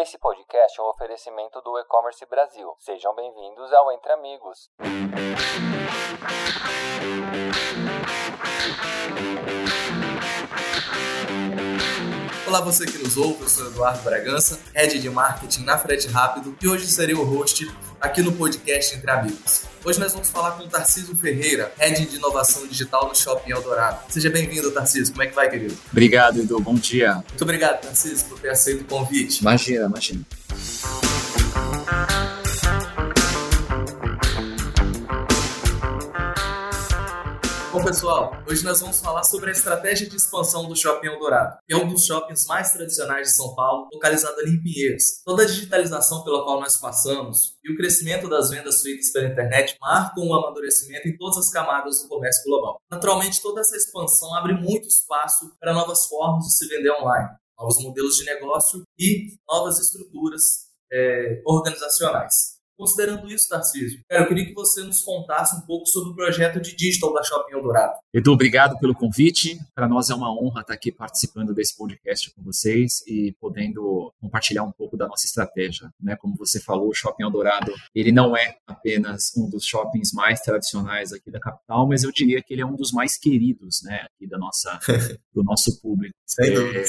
Esse podcast é um oferecimento do E-Commerce Brasil. Sejam bem-vindos ao Entre Amigos. Olá, você que nos ouve, eu sou Eduardo Bragança, Head de Marketing na Frete Rápido e hoje serei o host aqui no podcast Entre Amigos. Hoje nós vamos falar com o Tarcísio Ferreira, Head de Inovação Digital no Shopping Eldorado. Seja bem-vindo, Tarcísio. Como é que vai, querido? Obrigado, Edu. Bom dia. Muito obrigado, Tarcísio, por ter aceito o convite. Imagina, imagina. Bom, pessoal, hoje nós vamos falar sobre a estratégia de expansão do Shopping Eldorado, que é um dos shoppings mais tradicionais de São Paulo, localizado ali em Pinheiros. Toda a digitalização pela qual nós passamos e o crescimento das vendas feitas pela internet marcam o amadurecimento em todas as camadas do comércio global. Naturalmente, toda essa expansão abre muito espaço para novas formas de se vender online, novos modelos de negócio e novas estruturas é, organizacionais. Considerando isso, Tarcísio, cara, eu queria que você nos contasse um pouco sobre o projeto de digital da Shopping Eldorado. Edu, obrigado pelo convite. Para nós é uma honra estar aqui participando desse podcast com vocês e podendo compartilhar um pouco da nossa estratégia. Né? Como você falou, o Shopping Eldorado, ele não é apenas um dos shoppings mais tradicionais aqui da capital, mas eu diria que ele é um dos mais queridos né, aqui da nossa, do nosso público. Sem dúvida.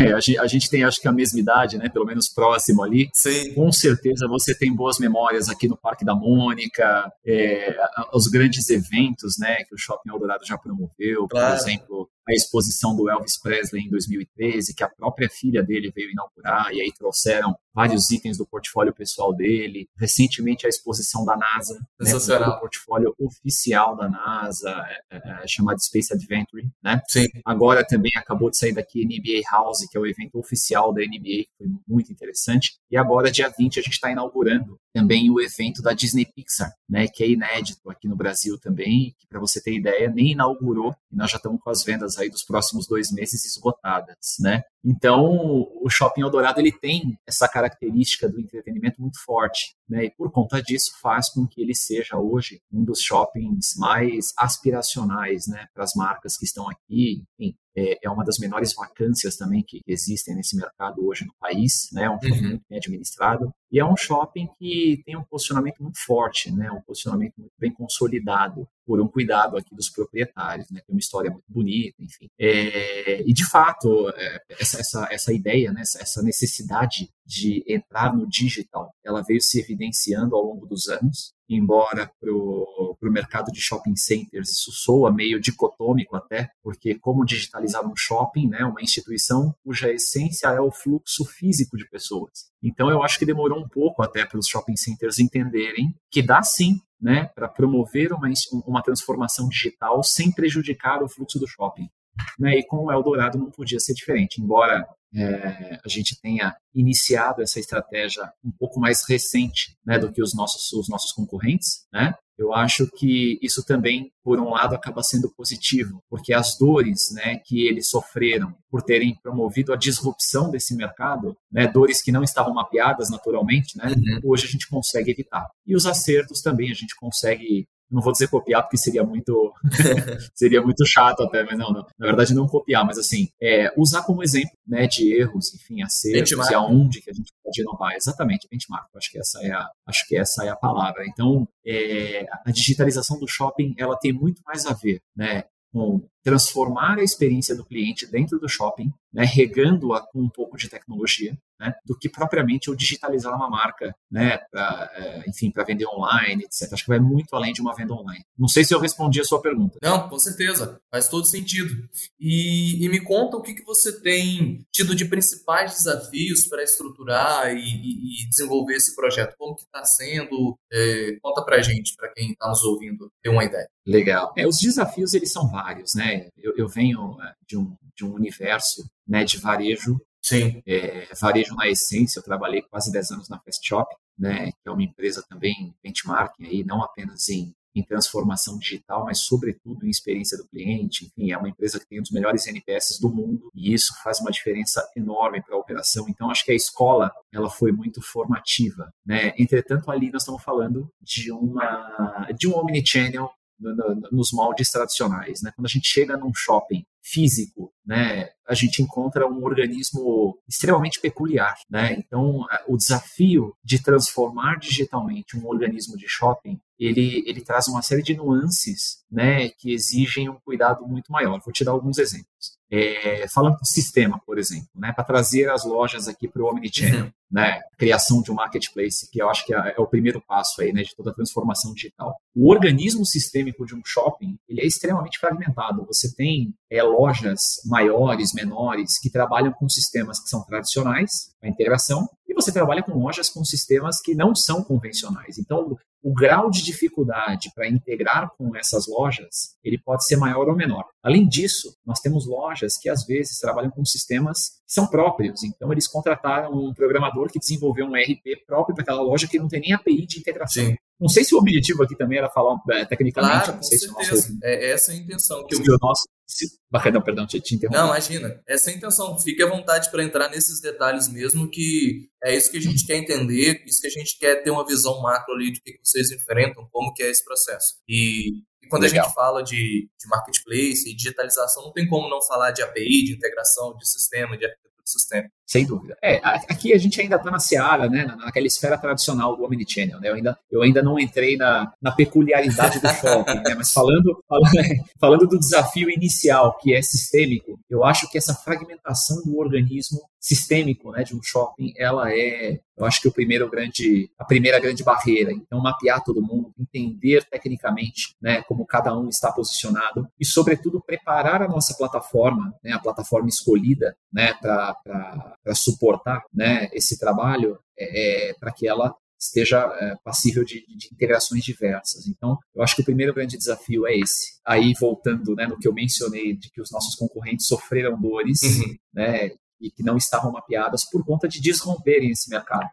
É, a, gente, a, gente, tem, acho que, a mesma idade, né? pelo menos próximo ali. Sim. Com certeza você tem boas memórias aqui no Parque da Mônica, é, os grandes eventos né, que o Shopping Eldorado já promoveu, claro. por exemplo, a exposição do Elvis Presley em 2013, que a própria filha dele veio inaugurar, e aí trouxeram vários itens do portfólio pessoal dele. Recentemente, a exposição da NASA, né, o portfólio oficial da NASA, é, é, é, chamado Space Adventure, né? Sim. Agora também acabou de sair daqui NBA House, que é o evento oficial da NBA, que foi muito interessante. E agora, dia 20, a gente está inaugurando também o evento da Disney Pixar, né, que é inédito aqui no Brasil também, que para você ter ideia, nem inaugurou, e nós já estamos com as vendas aí dos próximos dois meses esgotadas, né? Então, o Shopping Eldorado ele tem essa característica do entretenimento muito forte, né? E por conta disso faz com que ele seja hoje um dos shoppings mais aspiracionais, né, para as marcas que estão aqui. Enfim, é, é uma das menores vacâncias também que existem nesse mercado hoje no país, né? É um shopping uhum. muito bem administrado e é um shopping que tem um posicionamento muito forte, né? Um posicionamento muito bem consolidado por um cuidado aqui dos proprietários, né? Tem uma história muito bonita, enfim. É, e de fato é, essa, essa, essa ideia, né? essa necessidade de entrar no digital, ela veio se evidenciando ao longo dos anos embora para o mercado de shopping centers isso soa meio dicotômico até, porque como digitalizar um shopping, né, uma instituição cuja essência é o fluxo físico de pessoas. Então eu acho que demorou um pouco até para os shopping centers entenderem que dá sim né, para promover uma, uma transformação digital sem prejudicar o fluxo do shopping. Né, e com o Eldorado não podia ser diferente, embora é, a gente tenha iniciado essa estratégia um pouco mais recente né, do que os nossos, os nossos concorrentes, né? Eu acho que isso também, por um lado, acaba sendo positivo, porque as dores né, que eles sofreram por terem promovido a disrupção desse mercado, né, dores que não estavam mapeadas naturalmente, né, uhum. hoje a gente consegue evitar. E os acertos também a gente consegue não vou dizer copiar porque seria muito seria muito chato até, mas não, não, na verdade não copiar, mas assim, é, usar como exemplo, né, de erros, enfim, acertos benchmark. e aonde que a gente pode inovar, exatamente, benchmark, acho que essa é a, acho que essa é a palavra. Então, é, a digitalização do shopping, ela tem muito mais a ver, né, com transformar a experiência do cliente dentro do shopping, né, regando-a com um pouco de tecnologia, né, do que propriamente eu digitalizar uma marca, né, pra, é, enfim, para vender online, etc. Acho que vai muito além de uma venda online. Não sei se eu respondi a sua pergunta. Não, com certeza, faz todo sentido. E, e me conta o que, que você tem tido de principais desafios para estruturar e, e, e, desenvolver esse projeto. Como que está sendo? É, conta para gente, para quem está nos ouvindo, ter uma ideia. Legal. É, os desafios eles são vários, né? Eu, eu venho é, de um, de um universo né, de varejo Sim. É, varejo na essência, eu trabalhei quase 10 anos na Fast Shop, né, que é uma empresa também benchmarking aí, não apenas em, em transformação digital, mas sobretudo em experiência do cliente. Enfim, é uma empresa que tem um dos melhores NPS do mundo e isso faz uma diferença enorme para a operação. Então, acho que a escola ela foi muito formativa, né? Entretanto, ali nós estamos falando de uma de um omnichannel no, no, nos moldes tradicionais, né? Quando a gente chega num shopping físico, né, a gente encontra um organismo extremamente peculiar, né? Então, o desafio de transformar digitalmente um organismo de shopping ele, ele traz uma série de nuances né, que exigem um cuidado muito maior. Vou te dar alguns exemplos. É, falando do sistema, por exemplo, né, para trazer as lojas aqui para o Omnichannel, uhum. né, criação de um marketplace, que eu acho que é, é, o primeiro passo aí, né, de toda a transformação digital. O organismo sistêmico de um shopping, ele é extremamente fragmentado. Você tem é, lojas maiores, menores, que trabalham com sistemas que são tradicionais, a integração, e você trabalha com lojas com sistemas que não são convencionais. Então, o grau de dificuldade para integrar com essas lojas, ele pode ser maior ou menor. Além disso, nós temos lojas que às vezes trabalham com sistemas que são próprios. Então, eles contrataram um programador que desenvolveu um RP próprio para aquela loja que não tem nem API de integração. Sim. Não sei se o objetivo aqui também era falar é, tecnicamente. Claro, não sei. Se nosso... É essa a intenção. Que o nosso... Perdão, perdão, te, te interrompi. Não, imagina. Essa é a intenção. Fique à vontade para entrar nesses detalhes mesmo, que é isso que a gente quer entender, isso que a gente quer ter uma visão macro ali do que vocês enfrentam, como que é esse processo. E, e quando Legal. a gente fala de, de marketplace e digitalização, não tem como não falar de API, de integração, de sistema, de arquitetura de sistema. Sem dúvida. É, aqui a gente ainda está na seara, né, naquela esfera tradicional do Omnichannel, né, eu ainda, eu ainda não entrei na, na peculiaridade do shopping, né, mas falando, falando, do desafio inicial, que é sistêmico, eu acho que essa fragmentação do organismo sistêmico, né, de um shopping, ela é, eu acho que o primeiro grande, a primeira grande barreira. Então, mapear todo mundo, entender tecnicamente, né, como cada um está posicionado e, sobretudo, preparar a nossa plataforma, né, a plataforma escolhida, né, para suportar né, esse trabalho é, é para que ela esteja é, passível de, de, integrações diversas. Então, eu acho que o primeiro grande desafio é esse. Aí, voltando né, no que eu mencionei, de que os nossos concorrentes sofreram dores, uhum. né, e que não estavam mapeadas por conta de desromperem esse mercado.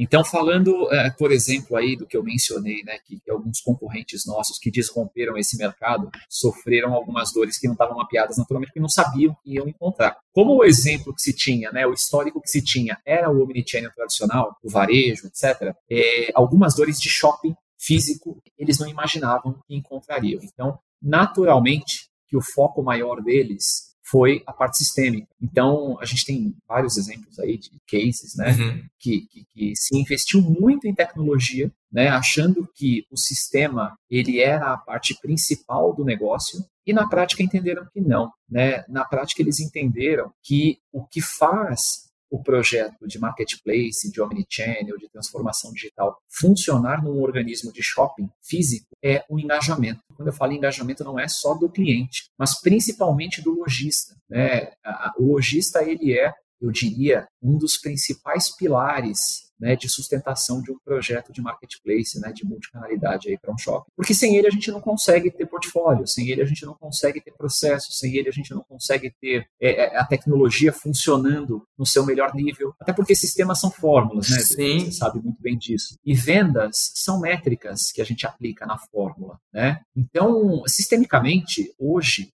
Então, falando, é, por exemplo, aí do que eu mencionei, né, que, que, alguns concorrentes nossos que desromperam esse mercado sofreram algumas dores que não estavam mapeadas naturalmente, porque não sabiam que iam encontrar. Como o exemplo que se tinha, né, o histórico que se tinha era o omnichannel tradicional, o varejo, etc., é, algumas dores de shopping físico eles não imaginavam que encontrariam. Então, naturalmente, que o foco maior deles foi a parte sistêmica. Então, a gente tem vários exemplos aí de cases, né, uhum. que, que, que, se investiu muito em tecnologia, né, achando que o sistema ele era a parte principal do negócio, e na prática entenderam que não, né? Na prática eles entenderam que o que faz o projeto de marketplace, de omnichannel, de transformação digital funcionar num organismo de shopping físico é o engajamento. Quando eu falo engajamento, não é só do cliente, mas principalmente do lojista. Né? O lojista ele é, eu diria, um dos principais pilares né, de sustentação de um projeto de marketplace, né, de multicanalidade aí para um shopping. Porque sem ele a gente não consegue ter portfólio, sem ele a gente não consegue ter processo, sem ele a gente não consegue ter é, é a tecnologia funcionando no seu melhor nível. Até porque sistemas são fórmulas, né? Sim. Você sabe muito bem disso. E vendas são métricas que a gente aplica na fórmula, né? Então, sistemicamente, hoje,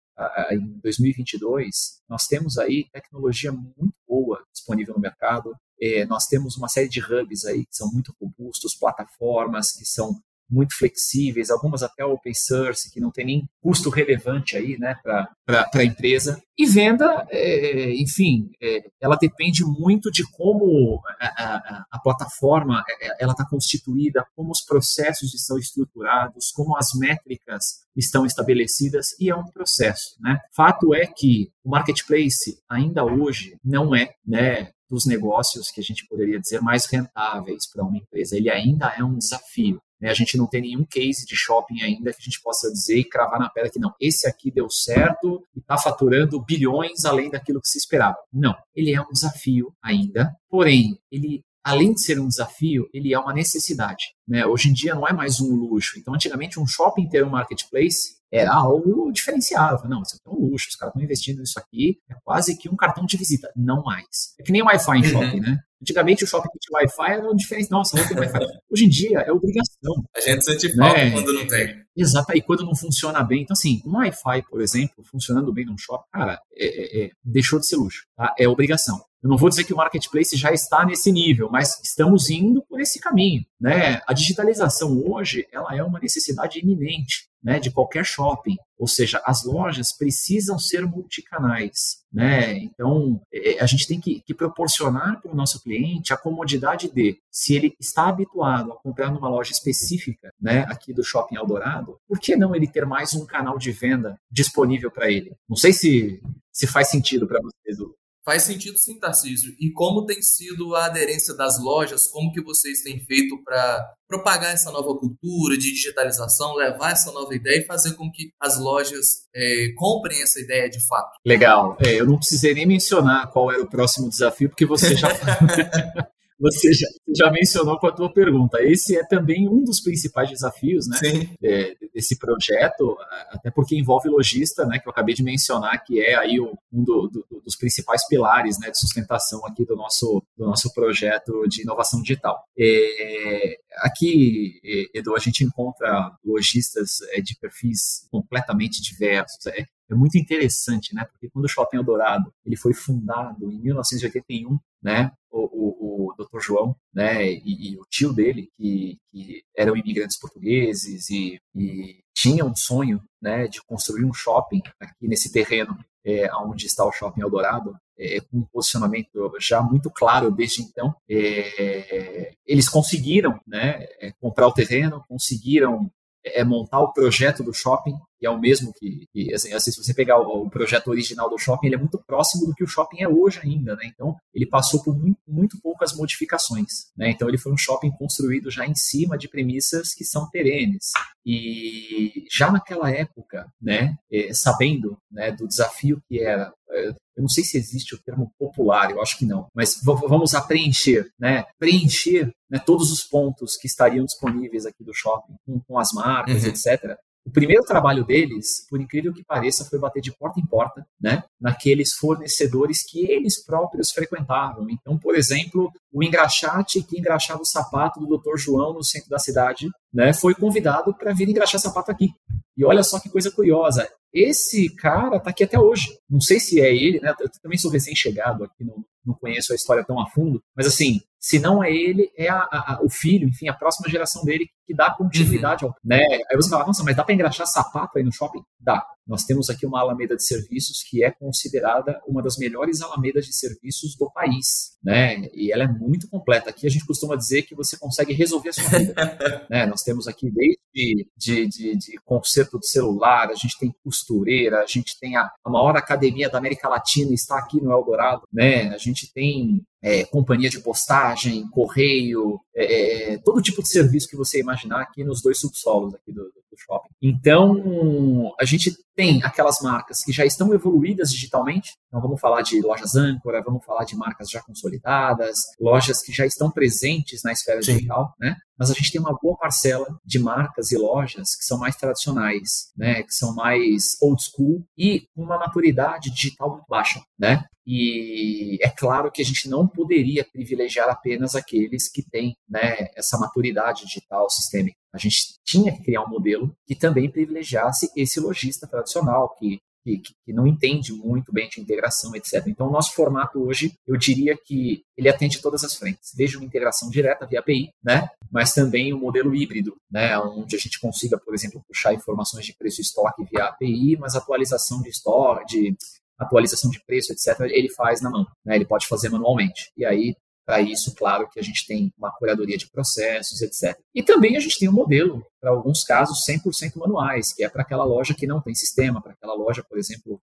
em 2022, nós temos aí tecnologia muito boa disponível no mercado, é, nós temos uma série de hubs aí que são muito robustos, plataformas que são muito flexíveis, algumas até open source, que não tem nem custo relevante aí, né, para a empresa. E venda, é, enfim, é, ela depende muito de como a, a, a plataforma é, é, ela está constituída, como os processos estão estruturados, como as métricas estão estabelecidas, e é um processo, né. Fato é que o marketplace ainda hoje não é, né, dos negócios que a gente poderia dizer mais rentáveis para uma empresa. Ele ainda é um desafio. Né? A gente não tem nenhum case de shopping ainda que a gente possa dizer e cravar na pedra que não, esse aqui deu certo e está faturando bilhões além daquilo que se esperava. Não, ele é um desafio ainda, porém, ele além de ser um desafio, ele é uma necessidade. Né? Hoje em dia não é mais um luxo. Então, antigamente, um shopping ter um marketplace era algo diferenciado. Não, isso é um luxo, os caras estão investindo nisso aqui, é quase que um cartão de visita. Não mais. É que nem Wi-Fi em uhum. shopping, né? Antigamente o shopping que tinha Wi-Fi era um diferente. Nossa, não tem Wi-Fi. Hoje em dia é obrigação. A gente sente falta né? quando não tem. Exato, e quando não funciona bem. Então, assim, um Wi-Fi, por exemplo, funcionando bem num shopping, cara, é, é, é, deixou de ser luxo. Tá? É obrigação. Eu não vou dizer que o marketplace já está nesse nível, mas estamos indo por esse caminho. Né? A digitalização hoje ela é uma necessidade iminente né, de qualquer shopping. Ou seja, as lojas precisam ser multicanais. Né? Então, é, a gente tem que, que proporcionar para o nosso cliente a comodidade de, se ele está habituado a comprar numa loja específica, né, aqui do Shopping Eldorado, por que não ele ter mais um canal de venda disponível para ele? Não sei se, se faz sentido para vocês, Faz sentido sim, Tarcísio. E como tem sido a aderência das lojas? Como que vocês têm feito para propagar essa nova cultura de digitalização, levar essa nova ideia e fazer com que as lojas é, comprem essa ideia de fato? Legal. É, eu não precisei nem mencionar qual era o próximo desafio, porque você já você já, já, mencionou com a tua pergunta. Esse é também um dos principais desafios né, é, desse projeto, até porque envolve lojista, né, que eu acabei de mencionar, que é aí um do, do, dos principais pilares né, de sustentação aqui do nosso, do nosso projeto de inovação digital. É, aqui, Edu, a gente encontra lojistas é, de perfis completamente diversos. É, é muito interessante, né? Porque quando o Shopping Eldorado ele foi fundado em 1981, né? O, o, o Dr. João, né? E, e, o tio dele, que, que eram imigrantes portugueses e, e tinham um sonho, né? De construir um shopping aqui nesse terreno é, onde está o Shopping Eldorado, é, com um posicionamento já muito claro desde então. É, eles conseguiram né, é, comprar o terreno, conseguiram é montar o projeto do shopping, que é o mesmo que, que assim, assim, se você pegar o, o, projeto original do shopping, ele é muito próximo do que o shopping é hoje ainda, né? Então, ele passou por muito, muito poucas modificações, né? Então, ele foi um shopping construído já em cima de premissas que são perenes. E já naquela época, né, é, sabendo né, do desafio que era é, eu não sei se existe o termo popular, eu acho que não, mas vamos a preencher, né? Preencher né, todos os pontos que estariam disponíveis aqui do shopping, com, com as marcas, uhum. etc. O primeiro trabalho deles, por incrível que pareça, foi bater de porta em porta, né, naqueles fornecedores que eles próprios frequentavam. Então, por exemplo, o engraxate que engraxava o sapato do Dr. João no centro da cidade, né, foi convidado para vir engraxar sapato aqui. E olha só que coisa curiosa, esse cara está aqui até hoje. Não sei se é ele, né? Eu também sou recém-chegado aqui, não, não conheço a história tão a fundo, mas assim, se não é ele, é a, a, o filho, enfim, a próxima geração dele que dá continuidade, uhum. ao, né? Aí você fala, nossa, mas dá para engraxar sapato aí no shopping? Dá. Nós temos aqui uma alameda de serviços que é considerada uma das melhores alamedas de serviços do país, né? E ela é muito completa. Aqui a gente costuma dizer que você consegue resolver a sua vida, né? Nós temos aqui desde de, de, de conserto de celular, a gente tem costureira, a gente tem a, a maior academia da América Latina está aqui no Eldorado, né? A gente tem é, companhia de postagem, correio, é, é, todo tipo de serviço que você imaginar aqui nos dois subsolos aqui do, do shopping. Então, a gente tem aquelas marcas que já estão evoluídas digitalmente, então vamos falar de lojas âncora, vamos falar de marcas já consolidadas, lojas que já estão presentes na esfera Sim. digital, né? Mas a gente tem uma boa parcela de marcas e lojas que são mais tradicionais, né? Que são mais old school e uma maturidade digital muito baixa, né? E é claro que a gente não poderia privilegiar apenas aqueles que têm né, essa maturidade digital sistêmica. A gente tinha que criar um modelo que também privilegiasse esse lojista tradicional, que, que, que, não entende muito bem de integração, etc. Então, o nosso formato hoje, eu diria que ele atende todas as frentes, desde uma integração direta via API, né, mas também o um modelo híbrido, né, onde a gente consiga, por exemplo, puxar informações de preço e estoque via API, mas atualização de estoque, de atualização de preço, etc., ele faz na mão, né? ele pode fazer manualmente. E aí, para isso, claro que a gente tem uma curadoria de processos, etc. E também a gente tem um modelo, para alguns casos, 100% manuais, que é para aquela loja que não tem sistema, para aquela loja, por exemplo,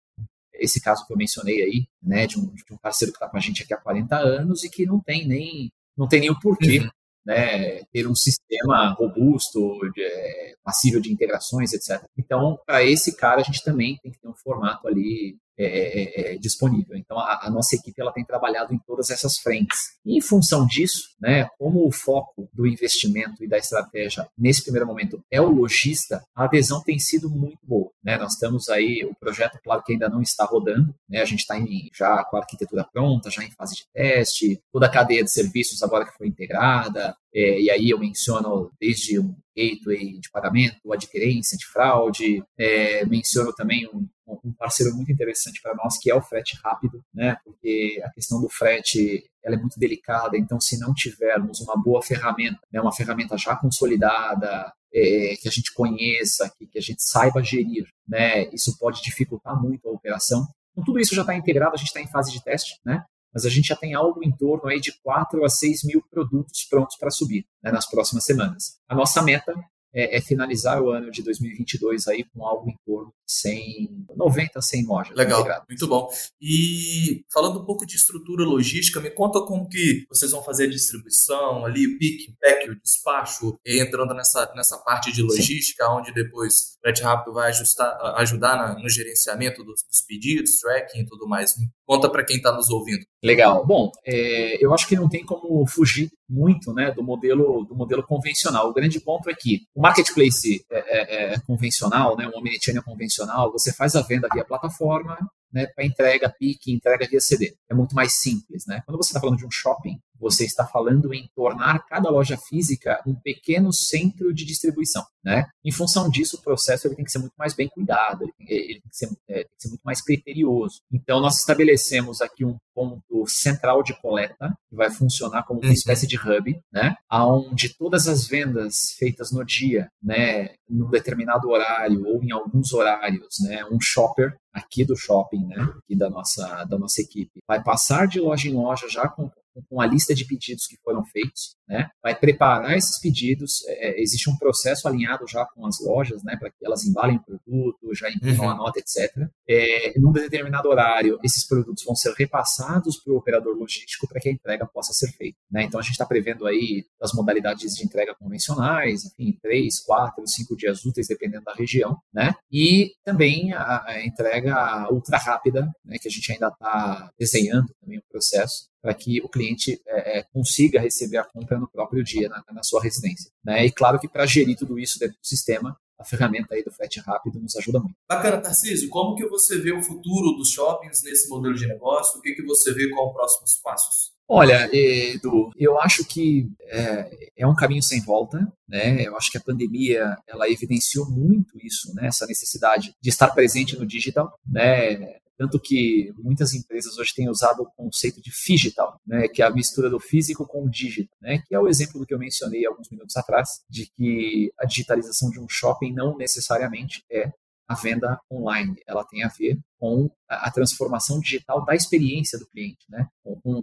esse caso que eu mencionei aí, né, de um, de um parceiro que está com a gente aqui há 40 anos e que não tem nem, não tem nem o porquê uhum. né, ter um sistema robusto, de, é, passível de integrações, etc. Então, para esse cara, a gente também tem que ter um formato ali é é, é, é, disponível. Então, a, a, nossa equipe ela tem trabalhado em todas essas frentes. E, em função disso, né, como o foco do investimento e da estratégia nesse primeiro momento é o lojista, a adesão tem sido muito boa. Né? Nós estamos aí, o projeto, claro que ainda não está rodando, né? a gente está já com a arquitetura pronta, já em fase de teste, toda a cadeia de serviços agora que foi integrada, é, e aí eu menciono desde um gateway de pagamento, adquirência de fraude, é, menciono também um, um parceiro muito interessante para nós, que é o frete rápido, né? Porque a questão do frete ela é muito delicada, então se não tivermos uma boa ferramenta, né, uma ferramenta já consolidada, é, que a gente conheça, que, que, a gente saiba gerir, né, isso pode dificultar muito a operação. Então, tudo isso já está integrado, a gente está em fase de teste, né, mas a gente já tem algo em torno aí de 4 a 6 mil produtos prontos para subir né, nas próximas semanas. A nossa meta é, é, finalizar o ano de 2022 aí com algo em torno de 100, 90 a 100 lojas. Legal, integradas. muito bom. E falando um pouco de estrutura logística, me conta como que vocês vão fazer a distribuição ali, o pick, pack, o despacho, entrando nessa, nessa parte de logística, Sim. onde depois o Red Rápido vai ajustar, ajudar na, no gerenciamento dos, dos, pedidos, tracking e tudo mais. Conta para quem está nos ouvindo. Legal. Bom, é, eu acho que não tem como fugir muito né, do, modelo, do modelo convencional. O grande ponto é que o marketplace é, é, é convencional, né, um omnichannel convencional, você faz a venda via plataforma, né, para entrega PIC, entrega via CD. É muito mais simples. Né? Quando você está falando de um shopping, você está falando em tornar cada loja física um pequeno centro de distribuição. Né? Em função disso, o processo ele tem que ser muito mais bem cuidado, ele tem, que, ser, é, tem que ser muito mais criterioso. Então, nós estabelecemos aqui um ponto central de coleta, que vai funcionar como uma uhum. espécie de hub, né? onde todas as vendas feitas no dia, né, num determinado horário ou em alguns horários, né, um shopper aqui do shopping, né, aqui da nossa, da nossa equipe, vai passar de loja em loja já com com a lista de pedidos que foram feitos, né? Vai preparar esses pedidos. É, é, existe um processo alinhado já com as lojas, né? Para que elas embalem o produto, já imprimam uhum. a nota, etc. É, num determinado horário, esses produtos vão ser repassados para o operador logístico para que a entrega possa ser feita, né? Então a gente está prevendo aí as modalidades de entrega convencionais, enfim, três, quatro, cinco dias úteis, dependendo da região, né? E também a, a entrega ultra rápida, né? Que a gente ainda está desenhando também o processo para que o cliente é, é, consiga receber a compra no próprio dia, na, na sua residência. Né? E claro que para gerir tudo isso dentro do sistema, a ferramenta aí do frete rápido nos ajuda muito. Bacana, Tarcísio. Como que você vê o futuro dos shoppings nesse modelo de negócio? O que, que você vê como próximos passos? Olha, Edu, eu acho que é, é, um caminho sem volta, né? Eu acho que a pandemia ela evidenciou muito isso, né? Essa necessidade de estar presente no digital, né? Tanto que muitas empresas hoje têm usado o conceito de digital, né, que é a mistura do físico com o digital, né, que é o exemplo do que eu mencionei alguns minutos atrás, de que a digitalização de um shopping não necessariamente é a venda online, ela tem a ver com a, transformação digital da experiência do cliente, né, com,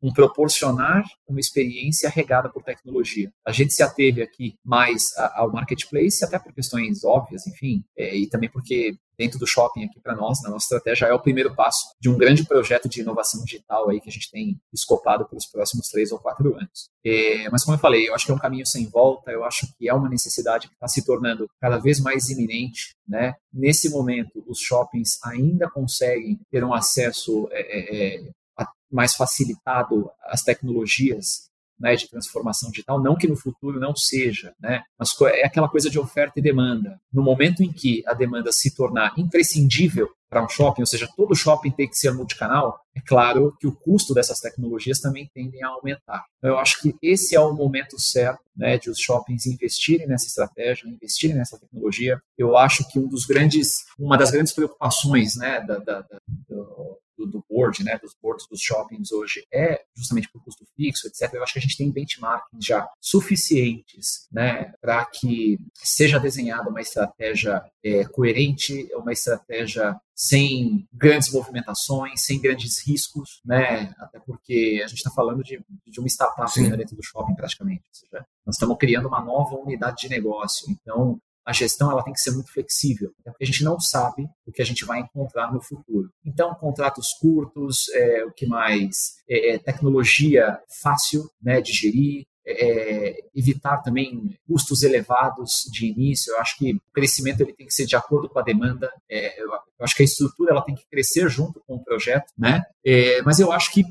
um proporcionar uma experiência regada por tecnologia. A gente se ateve aqui mais ao marketplace, até por questões óbvias, enfim, é, e também porque dentro do shopping aqui para nós, na nossa estratégia, é o primeiro passo de um grande projeto de inovação digital aí que a gente tem escopado para os próximos três ou quatro anos. É, mas como eu falei, eu acho que é um caminho sem volta, eu acho que é uma necessidade que está se tornando cada vez mais iminente, né? Nesse momento, os shoppings ainda conseguem ter um acesso é, é, é mais facilitado as tecnologias né, de transformação digital, não que no futuro não seja, né, mas é aquela coisa de oferta e demanda. No momento em que a demanda se tornar imprescindível para um shopping, ou seja, todo shopping tem que ser multicanal, é claro que o custo dessas tecnologias também tendem a aumentar. Então, eu acho que esse é o momento certo né, de os shoppings investirem nessa estratégia, investirem nessa tecnologia. Eu acho que um dos grandes, uma das grandes preocupações né, da, da, da do, do, do board, né, dos boards dos shoppings hoje é justamente por custo fixo, etc. Eu acho que a gente tem benchmarking já suficientes, né, para que seja desenhada uma estratégia é, coerente, uma estratégia sem grandes movimentações, sem grandes riscos, né? Até porque a gente está falando de, de uma startup dentro do shopping praticamente. Ou seja, nós estamos criando uma nova unidade de negócio. Então, a gestão ela tem que ser muito flexível, porque a gente não sabe o que a gente vai encontrar no futuro. Então, contratos curtos, é, o que mais? É, é, tecnologia fácil né, de gerir, é, evitar também custos elevados de início. Eu acho que o crescimento ele tem que ser de acordo com a demanda. É, eu, eu, acho que a estrutura ela tem que crescer junto com o projeto, né? É, mas eu acho que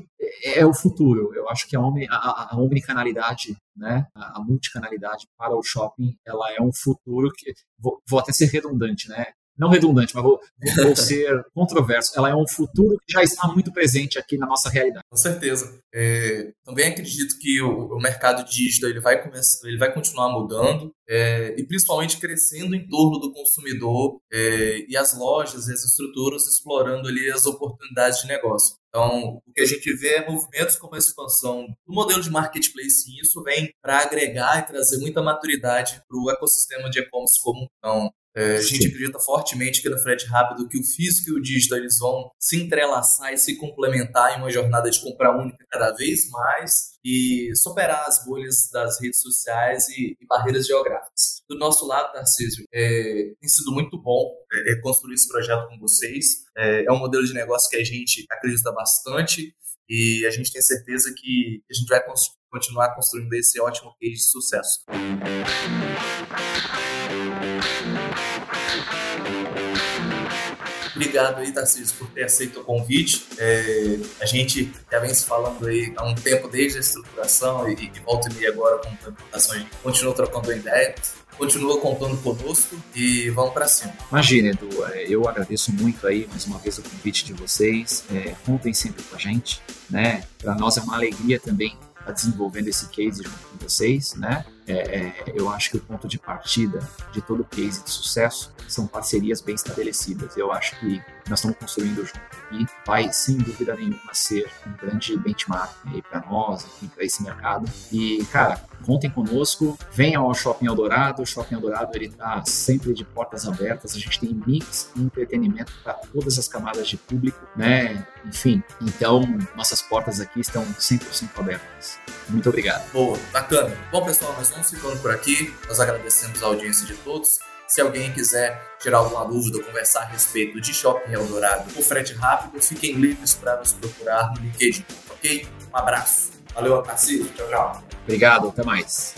é, é o futuro. Eu acho que a, a, a omnicanalidade, né, a, a, multicanalidade para o shopping, ela é um futuro que vou, vou até ser redundante, né? não redundante, mas vou, vou ser controverso. Ela é um futuro que já está muito presente aqui na nossa realidade. Com certeza. É, também acredito que o, o, mercado digital ele vai, começar, ele vai continuar mudando é, e principalmente crescendo em torno do consumidor é, e as lojas e as estruturas explorando ali as oportunidades de negócio. Então, o que a gente vê é movimentos como a expansão do modelo de marketplace, e isso vem para agregar e trazer muita maturidade para o ecossistema de e-commerce como então, é, a gente acredita fortemente que no frete rápido que o físico e o digital eles vão se entrelaçar e se complementar em uma jornada de compra única cada vez mais e superar as bolhas das redes sociais e, e barreiras geográficas. Do nosso lado, Tarcísio, é, tem sido muito bom é, é construir esse projeto com vocês. É, é um modelo de negócio que a gente acredita bastante e a gente tem certeza que a gente vai continuar construindo esse ótimo case de sucesso. Obrigado aí, Tarcísio, por ter aceito o convite. É, a gente já vem se falando aí há um tempo desde a estruturação e, volta e meia agora com a gente continua trocando ideia continua contando conosco e vamos para cima. Imagina, Edu, é, eu agradeço muito aí mais uma vez o convite de vocês. É, contem sempre com a gente, né? Para nós é uma alegria também estar desenvolvendo esse case junto com vocês, né? É, é, eu acho que o ponto de partida de todo case de sucesso são parcerias bem estabelecidas. Eu acho que nós estamos construindo junto aqui vai, sem dúvida nenhuma, ser um grande benchmark para nós, para esse mercado. E, cara, contem conosco, venham ao Shopping Eldorado. O Shopping Eldorado ele está sempre de portas abertas. A gente tem mix e entretenimento para todas as camadas de público, né? Enfim, então nossas portas aqui estão 100% abertas. Muito obrigado. Boa, bacana. Bom, pessoal, nós vamos ficando por aqui. Nós agradecemos a audiência de todos. Se alguém quiser tirar alguma dúvida ou conversar a respeito de Shopping Eldorado ou frete rápido, fiquem livres para nos procurar no LinkedIn, ok? Um abraço. Valeu, Tarcísio. Tchau, tchau. Obrigado, até mais.